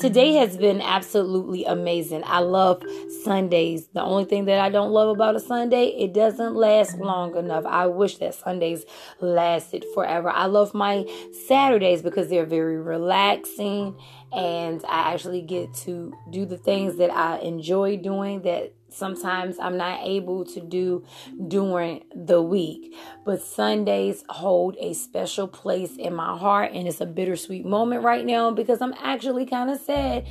today mm-hmm. has been absolutely amazing. I love Sundays. The only thing that I don't love about a Sunday, it doesn't last mm-hmm. long enough. I wish that Sundays lasted forever. I love my Saturdays because they're very relaxing and I actually get to do the things that I enjoy doing that sometimes I'm not able to do during the week. But Sundays hold a special place in my heart, and it's a bittersweet moment right now because I'm actually kind of sad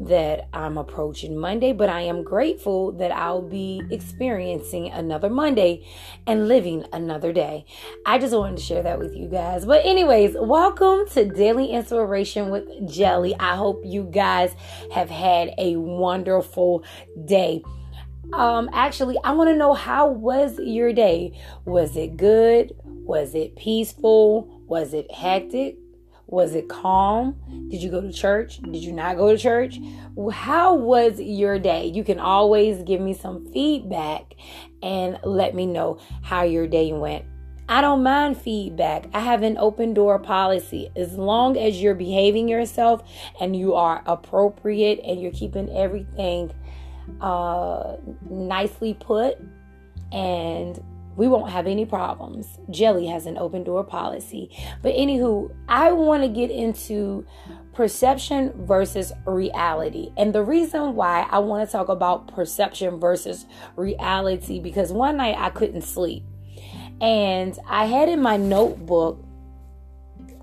that I'm approaching Monday, but I am grateful that I'll be experiencing another Monday and living another day. I just wanted to share that with you guys. But, anyways, welcome to Daily Inspiration with Jelly. I hope you guys have had a wonderful day um actually i want to know how was your day? Was it good? Was it peaceful? Was it hectic? Was it calm? Did you go to church? Did you not go to church? How was your day? You can always give me some feedback and let me know how your day went. I don't mind feedback. I have an open door policy. As long as you're behaving yourself and you are appropriate and you're keeping everything uh, nicely put, and we won't have any problems. Jelly has an open door policy. But anywho, I want to get into perception versus reality. And the reason why I want to talk about perception versus reality because one night I couldn't sleep. And I had in my notebook,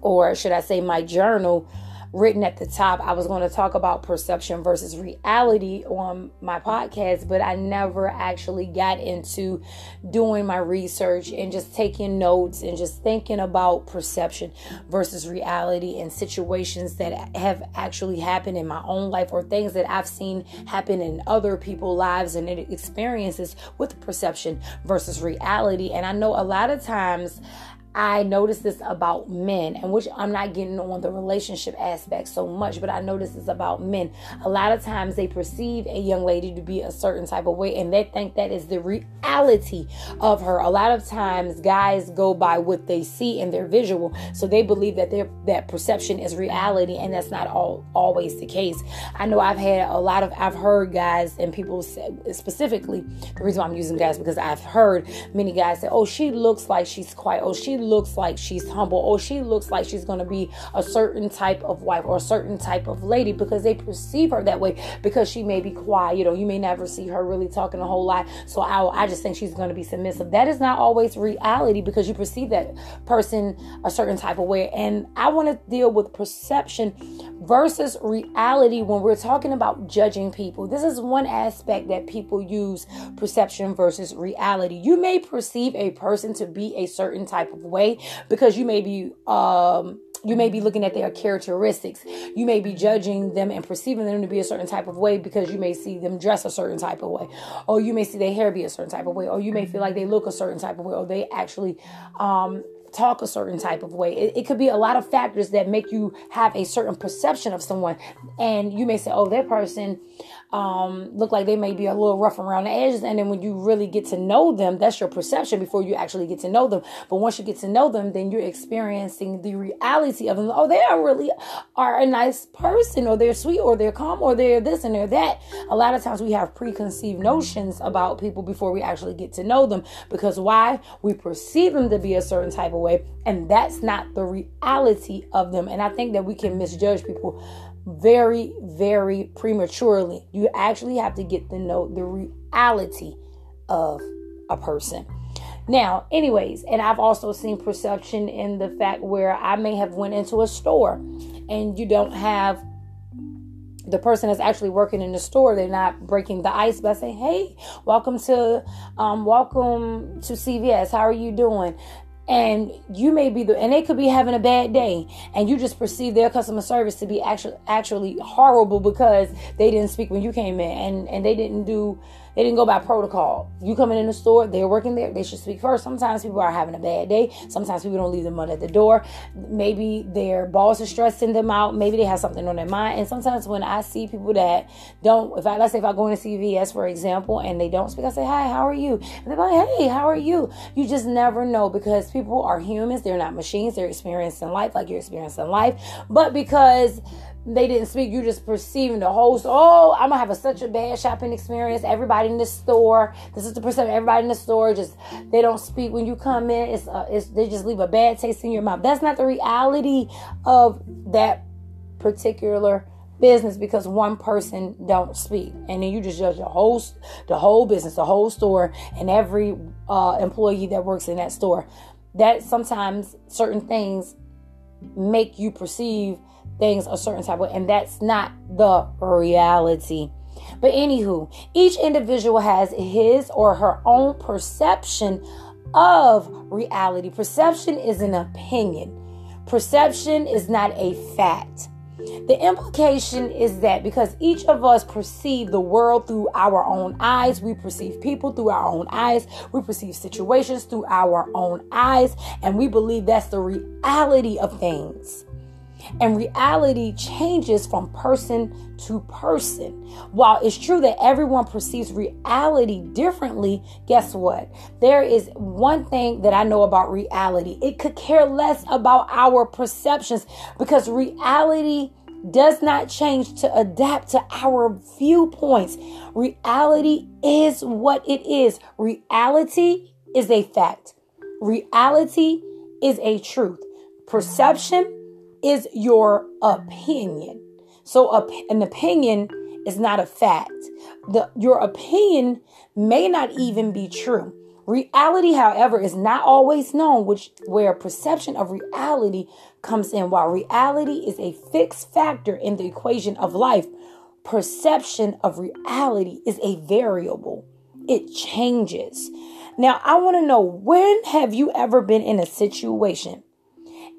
or should I say my journal, written at the top. I was going to talk about perception versus reality on my podcast, but I never actually got into doing my research and just taking notes and just thinking about perception versus reality and situations that have actually happened in my own life or things that I've seen happen in other people's lives and experiences with perception versus reality. And I know a lot of times I notice this about men, and which I'm not getting on the relationship aspect so much, but I notice this about men. A lot of times they perceive a young lady to be a certain type of way, and they think that is the reality of her. A lot of times guys go by what they see in their visual, so they believe that their that perception is reality, and that's not all always the case. I know I've had a lot of I've heard guys and people say specifically the reason why I'm using guys because I've heard many guys say, "Oh, she looks like she's quiet. Oh, she looks like she's humble or she looks like she's going to be a certain type of wife or a certain type of lady because they perceive her that way because she may be quiet. You know, you may never see her really talking a whole lot. So I, I just think she's going to be submissive. That is not always reality because you perceive that person a certain type of way. And I want to deal with perception versus reality when we're talking about judging people. This is one aspect that people use perception versus reality. You may perceive a person to be a certain type of way because you may be um you may be looking at their characteristics. You may be judging them and perceiving them to be a certain type of way because you may see them dress a certain type of way, or you may see their hair be a certain type of way, or you may feel like they look a certain type of way, or they actually um, talk a certain type of way. It, it, could be a lot of factors that make you have a certain perception of someone, and you may say, "Oh, that person um, look like they may be a little rough around the edges. And then when you really get to know them, that's your perception before you actually get to know them. But once you get to know them, then you're experiencing the reality of them. Oh, they are really are a nice person, or they're sweet, or they're calm, or they're this and they're that. A lot of times we have preconceived notions about people before we actually get to know them. Because why? We perceive them to be a certain type of way, and that's not the reality of them. And I think that we can misjudge people very, very prematurely. You actually have to get to know the reality of a person. Now, anyways, and I've also seen perception in the fact where I may have went into a store and you don't have the person that's actually working in the store they're not breaking the ice by saying hey welcome to um, welcome to cvs how are you doing and you may be the and they could be having a bad day and you just perceive their customer service to be actually actually horrible because they didn't speak when you came in and and they didn't do they didn't go by protocol. You coming in the store, they're working there, they should speak first. Sometimes people are having a bad day. Sometimes people don't leave them money at the door. Maybe their boss is stressing them out. Maybe they have something on their mind. And sometimes when I see people that don't, if I let's say if I go into CVS for example, and they don't speak, I say, "Hi, how are you?" And they're like, "Hey, how are you?" You just never know because people are humans. They're not machines. They're experiencing life like you're experiencing life. But because they didn't speak. You just perceiving the whole. Oh, I'm gonna have a, such a bad shopping experience. Everybody in the store. This is the perception. Everybody in the store just they don't speak when you come in. It's, uh, it's they just leave a bad taste in your mouth. That's not the reality of that particular business because one person don't speak and then you just judge the whole the whole business the whole store and every uh, employee that works in that store that sometimes certain things make you perceive things a certain type of way, and that's not the reality. But anywho, each individual has his or her own perception of reality. Perception is an opinion. Perception is not a fact. The implication is that because each of us perceive the world through our own eyes, we perceive people through our own eyes, we perceive situations through our own eyes, and we believe that's the reality of things. And reality changes from person to person. While it's true that everyone perceives reality differently, guess what? There is one thing that I know about reality it could care less about our perceptions because reality does not change to adapt to our viewpoints. Reality is what it is. Reality is a fact. Reality is a truth. Perception is your opinion. So an opinion is not a fact. The, your opinion may not even be true. Reality, however, is not always known, which where perception of reality comes in. While reality is a fixed factor in the equation of life, perception of reality is a variable. It changes. Now, I want to know when have you ever been in a situation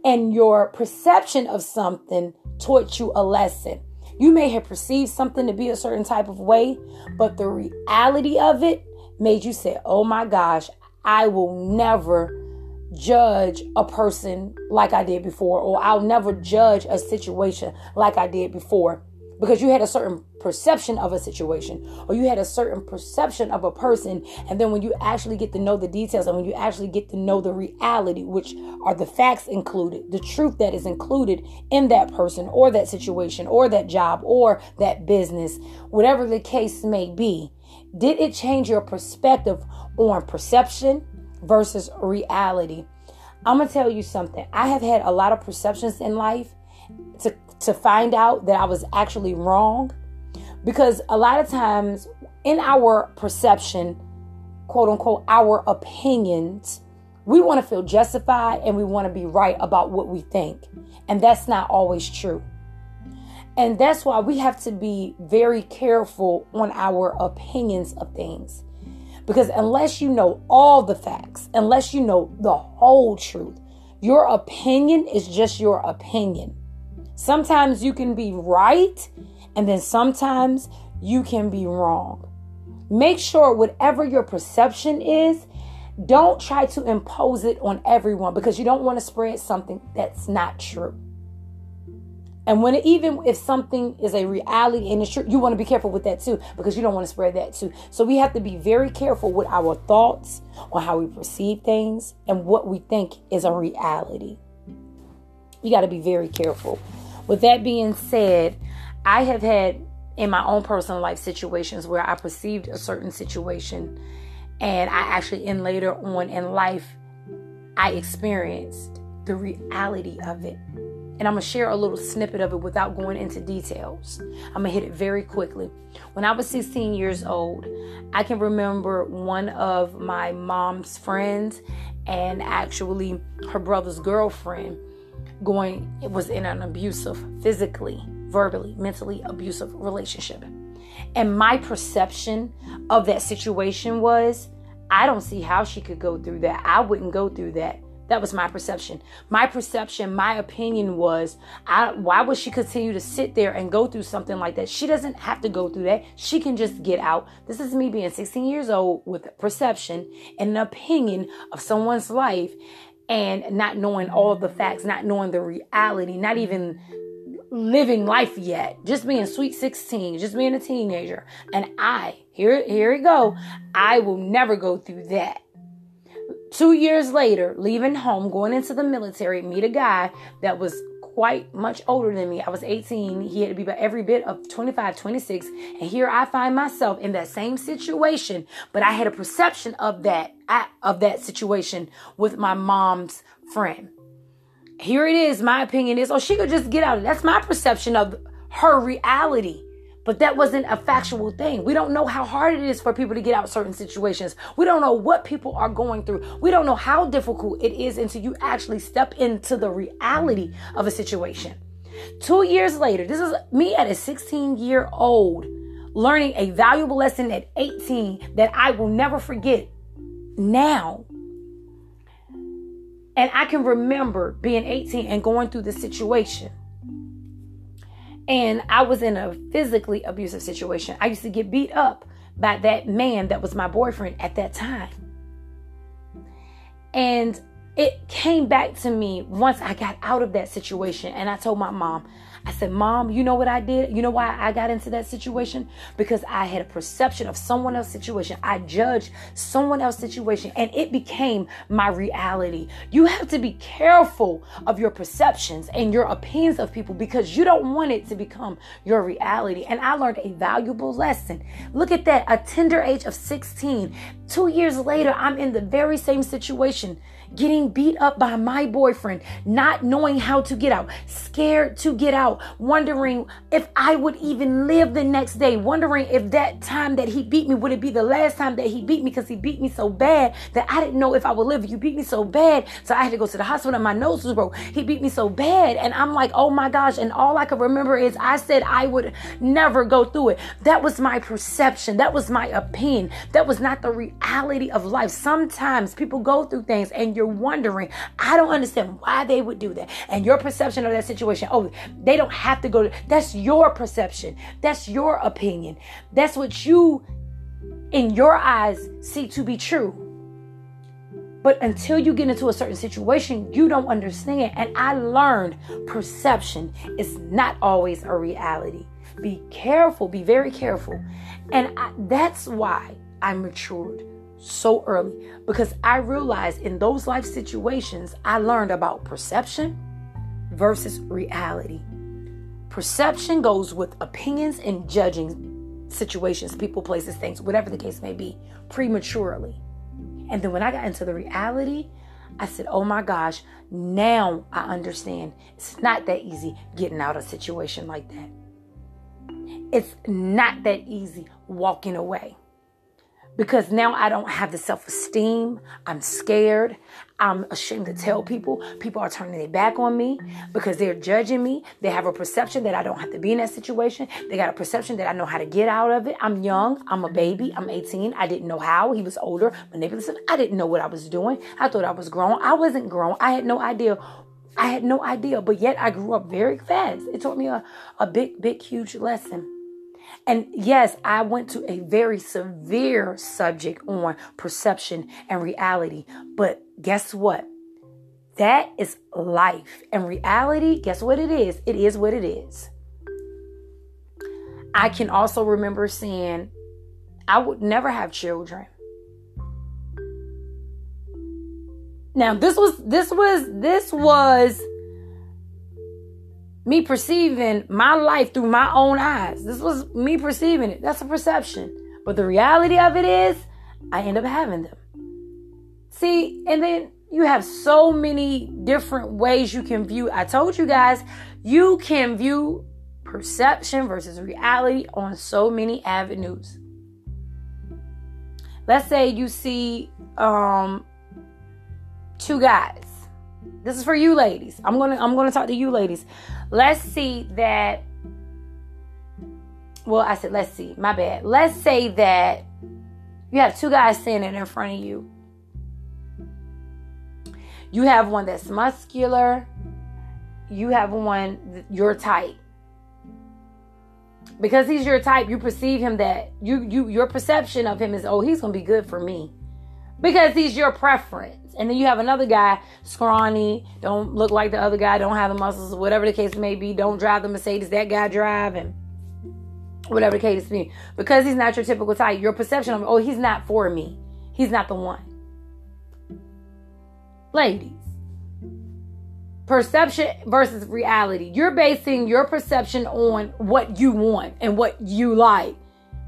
and your perception of something taught you a lesson. You may have perceived something to be a certain type of way, but the reality of it made you say, Oh my gosh, I will never judge a person like I did before, or I'll never judge a situation like I did before because you had a certain perception of a situation or you had a certain perception of a person and then when you actually get to know the details and when you actually get to know the reality which are the facts included the truth that is included in that person or that situation or that job or that business whatever the case may be did it change your perspective on perception versus reality? I'm going to tell you something. I have had a lot of perceptions in life to to find out that I was actually wrong. Because a lot of times in our perception, quote unquote, our opinions, we want to feel justified and we want to be right about what we think. And that's not always true. And that's why we have to be very careful on our opinions of things. Because unless you know all the facts, unless you know the whole truth, your opinion is just your opinion. Sometimes you can be right, and then sometimes you can be wrong. Make sure whatever your perception is, don't try to impose it on everyone because you don't want to spread something that's not true. And when even if something is a reality and it's true, you want to be careful with that too because you don't want to spread that too. So we have to be very careful with our thoughts on how we perceive things and what we think is a reality. You got to be very careful. With that being said, I have had in my own personal life situations where I perceived a certain situation and I actually in later on in life I experienced the reality of it. And I'm to share a little snippet of it without going into details. I'm to hit it very quickly. When I was 16 years old, I can remember one of my mom's friends and actually her brother's girlfriend going it was in an abusive physically verbally mentally abusive relationship. And my perception of that situation was i don't see how she could go through that. I wouldn't go through that. That was my perception. My perception my opinion was I, why would she continue to sit there and go through something like that? She doesn't have to go through that. She can just get out. This is me being 16 years old with a perception and an opinion of someone's life and not knowing all the facts, not knowing the reality, not even living life yet, just being sweet 16, just being a teenager. And I, here, here we go, I will never go through that. Two years later, leaving home, going into the military, meet a guy that was quite much older than me. I was 18. He had to be about every bit of 25, 26. And here I find myself in that same situation, but I had a perception of that of that situation with my mom's friend. Here it is. My opinion is, oh, she could just get out. That's my perception of her reality. But that wasn't a factual thing. We don't know how hard it is for people to get out certain situations. We don't know what people are going through. We don't know how difficult it is until you actually step into the reality of a situation. Two years later, this is me at a 16 year old learning a valuable lesson at 18 that I will never forget now. And I can remember being 18 and going through the situation. And I was in a physically abusive situation. I used to get beat up by that man that was my boyfriend at that time. And it came back to me once I got out of that situation. And I told my mom, I said, Mom, you know what I did? You know why I got into that situation? Because I had a perception of someone else's situation. I judged someone else's situation and it became my reality. You have to be careful of your perceptions and your opinions of people because you don't want it to become your reality. And I learned a valuable lesson. Look at that, a tender age of 16. Two years later, I'm in the very same situation getting beat up by my boyfriend, not knowing how to get out, scared to get out, wondering if I would even live the next day, wondering if that time that he beat me would it be the last time that he beat me because he beat me so bad that I didn't know if I would live. You beat me so bad, so I had to go to the hospital and my nose was broke. He beat me so bad, and I'm like, oh my gosh. And all I could remember is I said I would never go through it. That was my perception. That was my opinion. That was not the reality of life. Sometimes people go through things and you're wondering, I don't understand why they would do that. And your perception of that situation, oh, they don't have to go that's your perception. That's your opinion. That's what you, in your eyes, see to be true. But until you get into a certain situation, you don't understand. And I learned perception is not always a reality. Be careful, be very careful. And I, that's why I matured so early because I realized in those life situations, I learned about perception versus reality. Perception goes with opinions and judging situations, people, places, things, whatever the case may be, prematurely. And then when I got into the reality, I said, oh my gosh, now I understand. It's not that easy getting out of a situation like that. It's not that easy walking away because now I don't have the self esteem. I'm scared. I'm ashamed to tell people. People are turning their back on me because they're judging me. They have a perception that I don't have to be in that situation. They got a perception that I know how to get out of it. I'm young. I'm a baby. I'm 18. I didn't know how. He was older, manipulative. I didn't know what I was doing. I thought I was grown. I wasn't grown. I had no idea. I had no idea, but yet I grew up very fast. It taught me a, a big, big, huge lesson. And yes, I went to a very severe subject on perception and reality. But guess what? That is life. And reality, guess what it is? It is what it is. I can also remember saying, I would never have children. Now, this was, this was, this was me perceiving my life through my own eyes. This was me perceiving it. That's a perception. But the reality of it is, I end up having them. See, and then you have so many different ways you can view. I told you guys, you can view perception versus reality on so many avenues. Let's say you see um, two guys. This is for you ladies. I'm going to I'm going to talk to you ladies. Let's see that. Well, I said, let's see. My bad. Let's say that you have two guys standing in front of you. You have one that's muscular. You have one your type. Because he's your type, you perceive him that you you your perception of him is oh he's gonna be good for me, because he's your preference. And then you have another guy, scrawny, don't look like the other guy, don't have the muscles, whatever the case may be, don't drive the Mercedes that guy drive, and whatever the case may be. Because he's not your typical type, your perception of, oh, he's not for me. He's not the one. Ladies, perception versus reality. You're basing your perception on what you want and what you like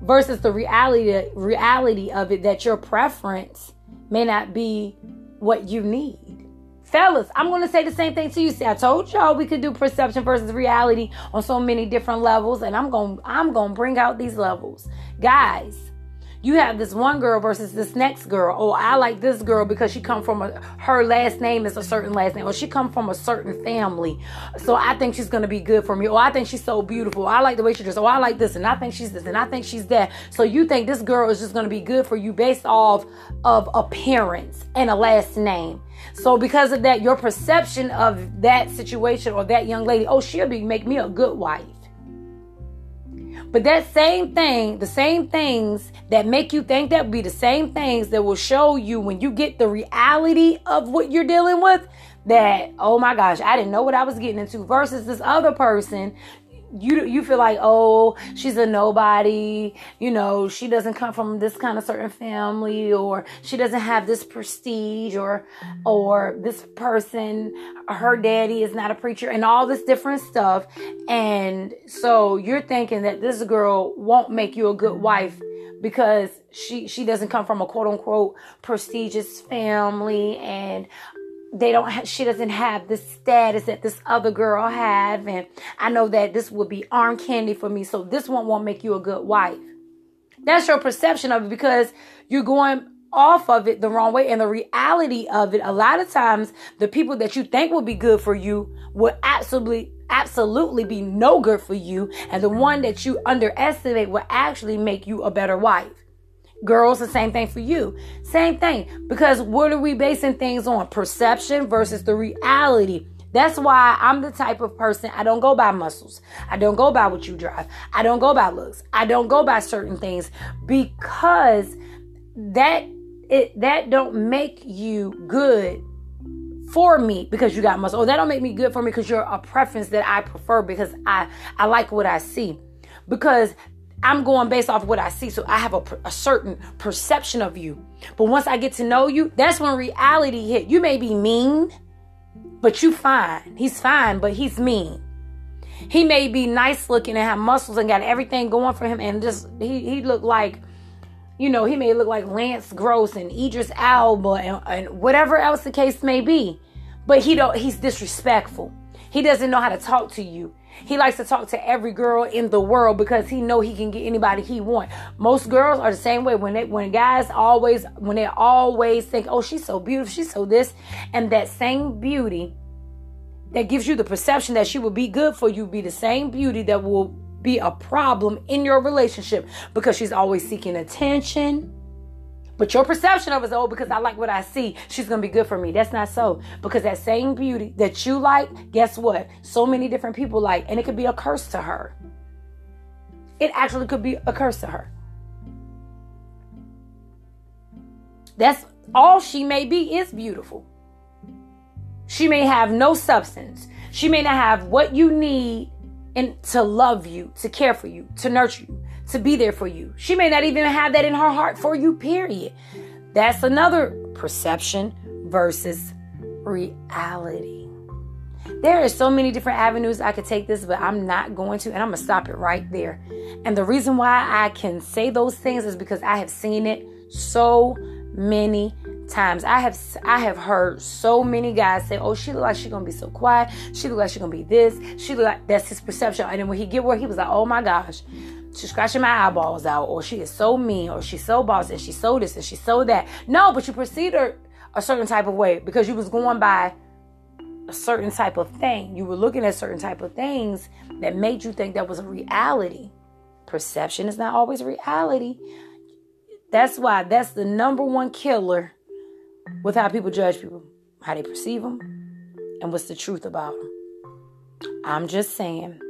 versus the reality reality of it that your preference may not be what you need. Fellas, I'm going to say the same thing to you. See, I told y'all we could do perception versus reality on so many different levels and I'm going I'm going to bring out these levels. Guys, you have this one girl versus this next girl. Oh, I like this girl because she come from a her last name is a certain last name, or she come from a certain family. So I think she's gonna be good for me. Oh, I think she's so beautiful. I like the way she dressed. Oh, I like this, and I think she's this, and I think she's that. So you think this girl is just gonna be good for you based off of appearance and a last name. So because of that, your perception of that situation or that young lady, oh, she'll be make me a good wife. But that same thing, the same things that make you think that will be the same things that will show you when you get the reality of what you're dealing with that, oh my gosh, I didn't know what I was getting into versus this other person you you feel like oh she's a nobody you know she doesn't come from this kind of certain family or she doesn't have this prestige or or this person her daddy is not a preacher and all this different stuff. And so you're thinking that this girl won't make you a good wife because she she doesn't come from a quote unquote prestigious family and they don't have, she doesn't have the status that this other girl have and i know that this would be arm candy for me so this one won't make you a good wife. That's your perception of it because you're going off of it the wrong way and the reality of it a lot of times the people that you think will be good for you will absolutely absolutely be no good for you and the one that you underestimate will actually make you a better wife Girls, the same thing for you. Same thing. Because what are we basing things on? Perception versus the reality. That's why I'm the type of person I don't go by muscles. I don't go by what you drive. I don't go by looks. I don't go by certain things because that it that don't make you good for me because you got muscle. Or oh, that don't make me good for me because you're a preference that I prefer because I I like what I see. Because I'm going based off what I see. So I have a, a, certain perception of you. But once I get to know you, that's when reality hit. You may be mean, but you fine. He's fine, but he's mean. He may be nice looking and have muscles and got everything going for him and just he he look like you know, he may look like Lance Gross and Idris Elba and, and whatever else the case may be. But he don't he's disrespectful. He doesn't know how to talk to you. He likes to talk to every girl in the world because he know he can get anybody he want. Most girls are the same way. When they when guys always when they always think, oh, she's so beautiful, she's so this, and that same beauty that gives you the perception that she will be good for you be the same beauty that will be a problem in your relationship because she's always seeking attention but your perception of it is, oh, because I like what I see, she's gonna be good for me. That's not so. Because that same beauty that you like, guess what? So many different people like, and it could be a curse to her. It actually could be a curse to her. That's all she may be is beautiful. She may have no substance. She may not have what you need and to love you, to care for you, to nurture you to be there for you. She may not even have that in her heart for you, period. That's another perception versus reality. There are so many different avenues I could take this, but I'm not going to, and I'm gonna stop it right there. And the reason why I can say those things is because I have seen it so many times. I have I have heard so many guys say, "Oh, she look like she's gonna be so quiet. She look like she's gonna be this. She look like that's his perception." And then when he get where he was like, "Oh my gosh, she's scratching my eyeballs out, or she is so mean, or she's so boss, and she's so this, and she's so that. No, but you perceived her a certain type of way because you was going by a certain type of thing. You were looking at certain type of things that made you think that was a reality. Perception is not always reality. That's why that's the number one killer with how people judge people, how they perceive them, and what's the truth about them. I'm just saying.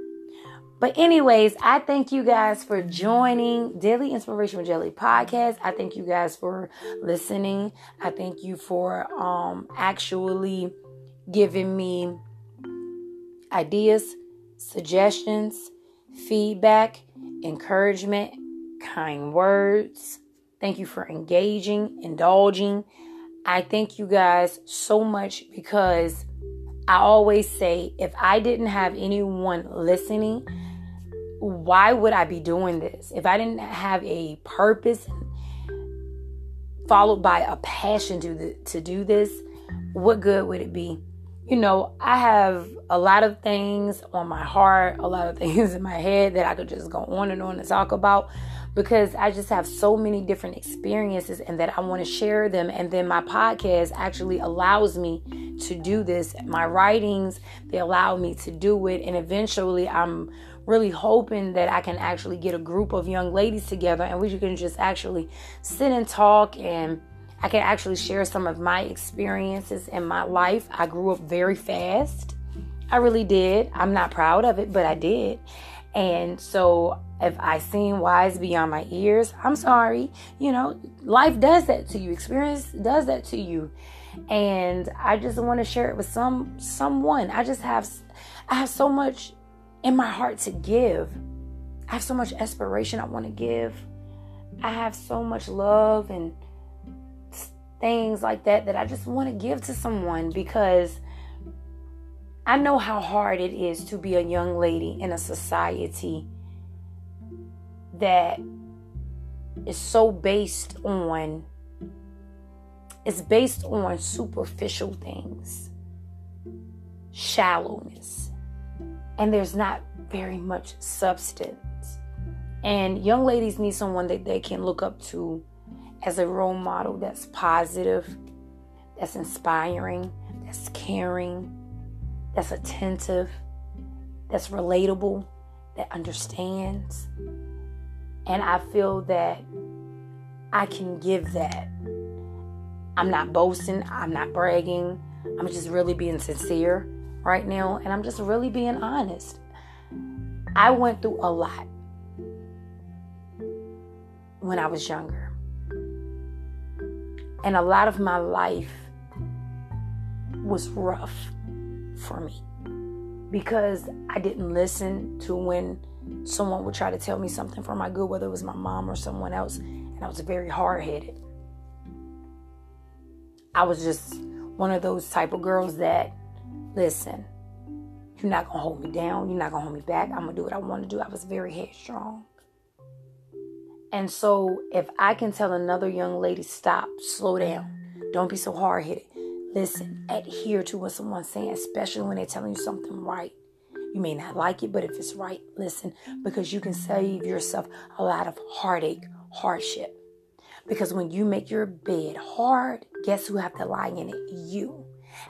But, anyways, I thank you guys for joining Daily Inspiration with Jelly podcast. I thank you guys for listening. I thank you for um, actually giving me ideas, suggestions, feedback, encouragement, kind words. Thank you for engaging, indulging. I thank you guys so much because I always say if I didn't have anyone listening, why would I be doing this? If I didn't have a purpose followed by a passion to the, to do this, what good would it be? You know, I have a lot of things on my heart, a lot of things in my head that I could just go on and on and talk about because I just have so many different experiences and that I want to share them. And then my podcast actually allows me to do this. My writings, they allow me to do it. And eventually, I'm really hoping that I can actually get a group of young ladies together and we can just actually sit and talk and I can actually share some of my experiences in my life. I grew up very fast. I really did. I'm not proud of it, but I did. And so if I seem wise beyond my ears, I'm sorry. You know, life does that to you. Experience does that to you. And I just want to share it with some someone. I just have I have so much in my heart to give. I have so much aspiration I want to give. I have so much love and things like that that I just want to give to someone because I know how hard it is to be a young lady in a society that is so based on it's based on superficial things, shallowness, and there's not very much substance. And young ladies need someone that they can look up to as a role model that's positive, that's inspiring, that's caring, that's attentive, that's relatable, that understands. And I feel that I can give that. I'm not boasting, I'm not bragging, I'm just really being sincere right now, and I'm just really being honest. I went through a lot when I was younger. And a lot of my life was rough for me because I didn't listen to when someone would try to tell me something for my good, whether it was my mom or someone else. And I was very hard headed. I was just one of those type of girls that, listen, you're not to hold me down. You're not to hold me back. I'm to do what I want to do. I was very headstrong. And so, if I can tell another young lady, stop, slow down, don't be so hard headed. Listen, adhere to what someone's saying, especially when they're telling you something right. You may not like it, but if it's right, listen, because you can save yourself a lot of heartache, hardship. Because when you make your bed hard, guess who have to lie in it? You.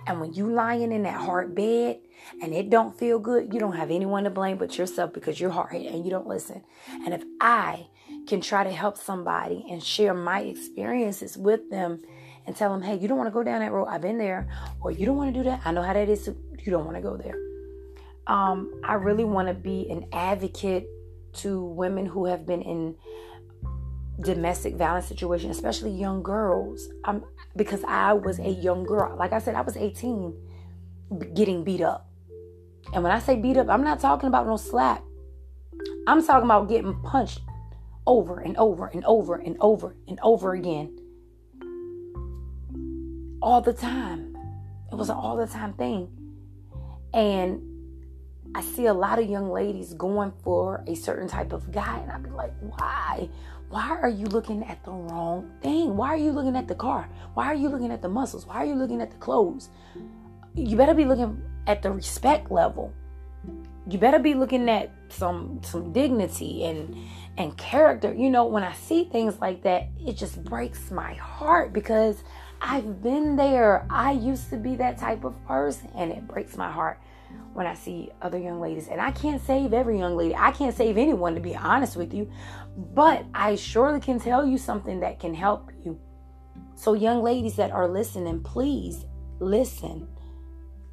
And when you lying in that hard bed and it don't feel good, you don't have anyone to blame but yourself because you're hard and you don't listen. And if I can try to help somebody and share my experiences with them and tell them, hey, you don't want to go down that road. I've been there. Or you don't want to do that. I know how that is. So You don't want to go there. Um, I really want to be an advocate to women who have been in domestic violence situation, especially young girls. Um, because I was a young girl. Like I said, I was 18 getting beat up. And when I say beat up, I'm not talking about no slap. I'm talking about getting punched over and over and over and over and over again. All the time. It was an all the time thing. And I see a lot of young ladies going for a certain type of guy, and I'd be like, why? Why are you looking at the wrong thing? Why are you looking at the car? Why are you looking at the muscles? Why are you looking at the clothes? You better be looking at the respect level. You better be looking at some some dignity and and character. You know, when I see things like that, it just breaks my heart because I've been there. I used to be that type of person, and it breaks my heart when I see other young ladies. And I can't save every young lady, I can't save anyone, to be honest with you, but I surely can tell you something that can help you. So, young ladies that are listening, please listen.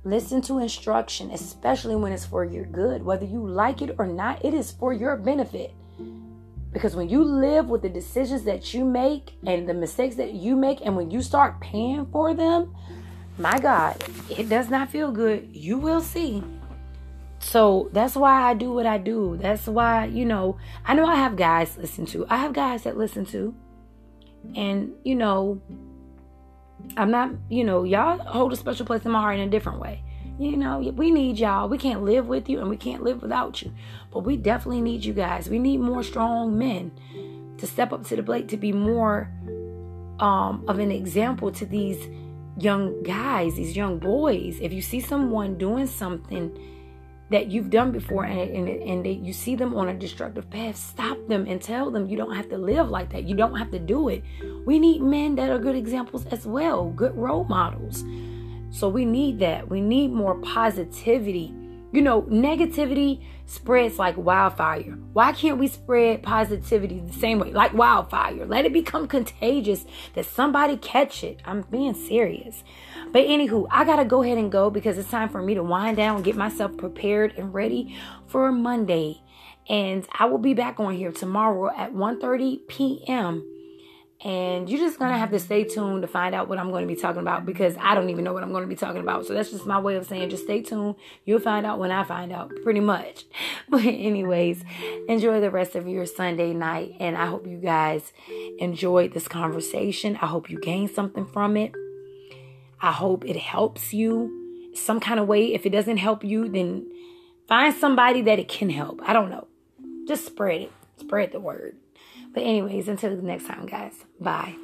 Listen to instruction, especially when it's for your good. Whether you like it or not, it is for your benefit. Because when you live with the decisions that you make and the mistakes that you make, and when you start paying for them, my God, it does not feel good. You will see. So that's why I do what I do. That's why, you know, I know I have guys listen to. I have guys that listen to. And, you know, I'm not, you know, y'all hold a special place in my heart in a different way. You know, we need y'all. We can't live with you and we can't live without you. But we definitely need you guys. We need more strong men to step up to the plate to be more um, of an example to these young guys, these young boys. If you see someone doing something that you've done before and, and, and they, you see them on a destructive path, stop them and tell them you don't have to live like that. You don't have to do it. We need men that are good examples as well, good role models. So we need that. We need more positivity. You know, negativity spreads like wildfire. Why can't we spread positivity the same way, like wildfire? Let it become contagious that somebody catch it. I'm being serious. But anywho, I gotta go ahead and go because it's time for me to wind down get myself prepared and ready for Monday. And I will be back on here tomorrow at 1:30 p.m. And you're just gonna have to stay tuned to find out what I'm gonna be talking about because I don't even know what I'm gonna be talking about. So that's just my way of saying just stay tuned. You'll find out when I find out, pretty much. But, anyways, enjoy the rest of your Sunday night. And I hope you guys enjoyed this conversation. I hope you gained something from it. I hope it helps you some kind of way. If it doesn't help you, then find somebody that it can help. I don't know. Just spread it, spread the word. But, anyways, until the next time, guys, bye.